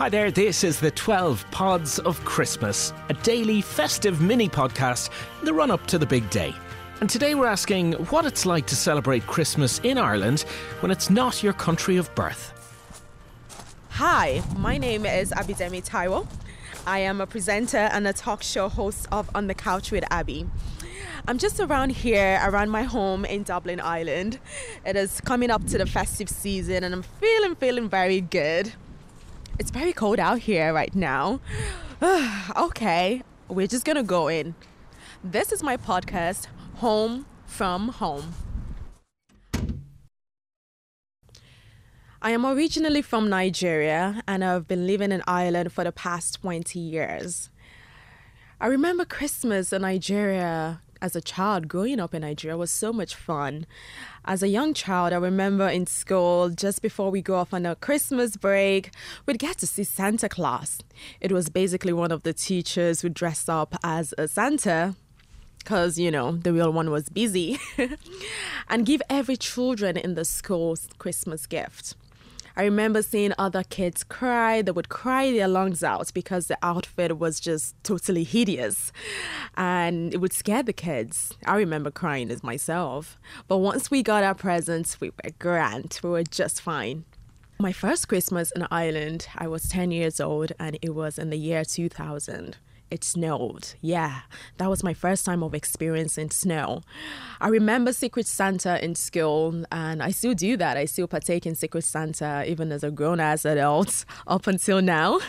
Hi there, this is the 12 Pods of Christmas, a daily festive mini podcast in the run up to the big day. And today we're asking what it's like to celebrate Christmas in Ireland when it's not your country of birth. Hi, my name is Abidemi Taiwo. I am a presenter and a talk show host of On the Couch with Abby. I'm just around here, around my home in Dublin, Ireland. It is coming up to the festive season and I'm feeling, feeling very good. It's very cold out here right now. okay, we're just gonna go in. This is my podcast, Home from Home. I am originally from Nigeria and I've been living in Ireland for the past 20 years. I remember Christmas in Nigeria as a child growing up in Nigeria was so much fun. As a young child, I remember in school, just before we go off on a Christmas break, we'd get to see Santa Claus. It was basically one of the teachers who dressed up as a Santa because you know the real one was busy and give every children in the school christmas gift I remember seeing other kids cry. They would cry their lungs out because the outfit was just totally hideous. And it would scare the kids. I remember crying as myself. But once we got our presents, we were grand. We were just fine. My first Christmas in Ireland, I was 10 years old and it was in the year 2000 it snowed. Yeah, that was my first time of experiencing snow. I remember Secret Santa in school, and I still do that. I still partake in Secret Santa even as a grown ass adult up until now.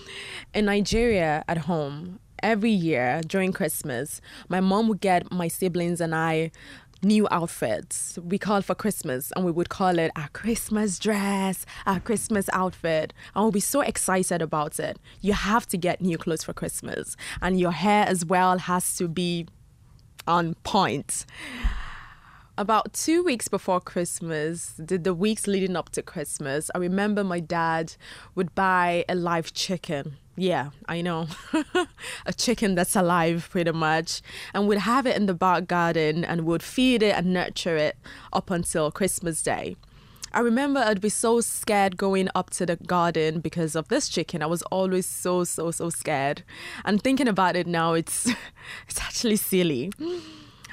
in Nigeria at home, every year during Christmas, my mom would get my siblings and I new outfits. We called for Christmas and we would call it our Christmas dress, our Christmas outfit. And we'll be so excited about it. You have to get new clothes for Christmas. And your hair as well has to be on point. About two weeks before Christmas, the, the weeks leading up to Christmas, I remember my dad would buy a live chicken yeah, I know. a chicken that's alive, pretty much. And we'd have it in the back garden and would feed it and nurture it up until Christmas Day. I remember I'd be so scared going up to the garden because of this chicken. I was always so, so, so scared. And thinking about it now, it's it's actually silly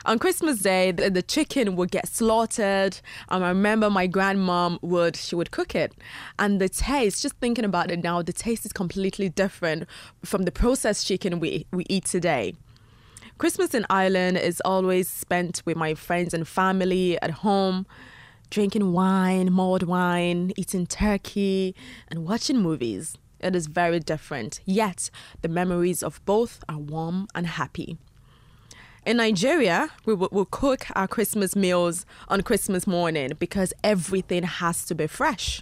on Christmas Day, the, the chicken would get slaughtered. Um, I remember my grandmom would she would cook it, and the taste. Just thinking about it now, the taste is completely different from the processed chicken we we eat today. Christmas in Ireland is always spent with my friends and family at home, drinking wine, mulled wine, eating turkey, and watching movies. It is very different, yet the memories of both are warm and happy. In Nigeria, we will we'll cook our Christmas meals on Christmas morning because everything has to be fresh.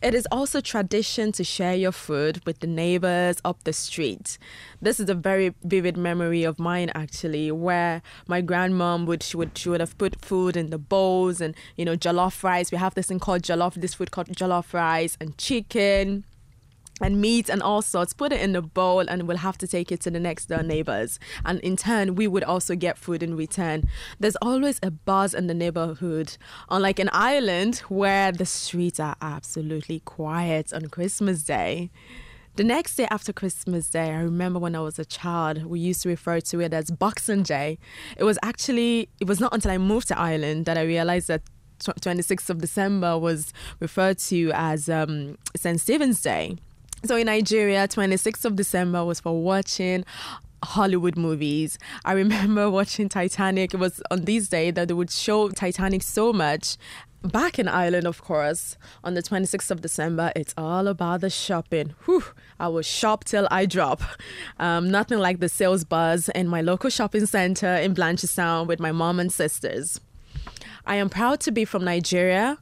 It is also tradition to share your food with the neighbors up the street. This is a very vivid memory of mine actually, where my grandmom would she would she would have put food in the bowls and you know jollof rice. We have this thing called jollof, this food called jollof rice and chicken and meat and all sorts, put it in a bowl, and we'll have to take it to the next door neighbors. And in turn, we would also get food in return. There's always a buzz in the neighborhood, unlike in Ireland, where the streets are absolutely quiet on Christmas Day. The next day after Christmas Day, I remember when I was a child, we used to refer to it as Boxing Day. It was actually, it was not until I moved to Ireland that I realized that 26th of December was referred to as um, St. Stephen's Day. So in Nigeria, 26th of December was for watching Hollywood movies. I remember watching Titanic. It was on this day that they would show Titanic so much. Back in Ireland, of course, on the 26th of December, it's all about the shopping. Whew, I will shop till I drop. Um, nothing like the sales buzz in my local shopping center in Blanchardstown with my mom and sisters. I am proud to be from Nigeria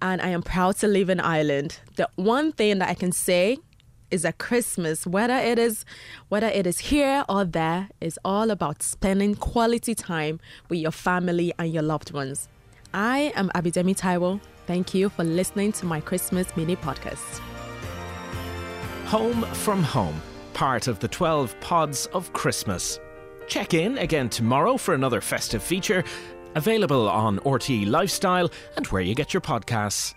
and I am proud to live in Ireland. The one thing that I can say is a Christmas, whether it is whether it is here or there, is all about spending quality time with your family and your loved ones. I am Abidemi Taiwo. Thank you for listening to my Christmas mini podcast. Home from Home, part of the 12 pods of Christmas. Check in again tomorrow for another festive feature, available on RTE Lifestyle and where you get your podcasts.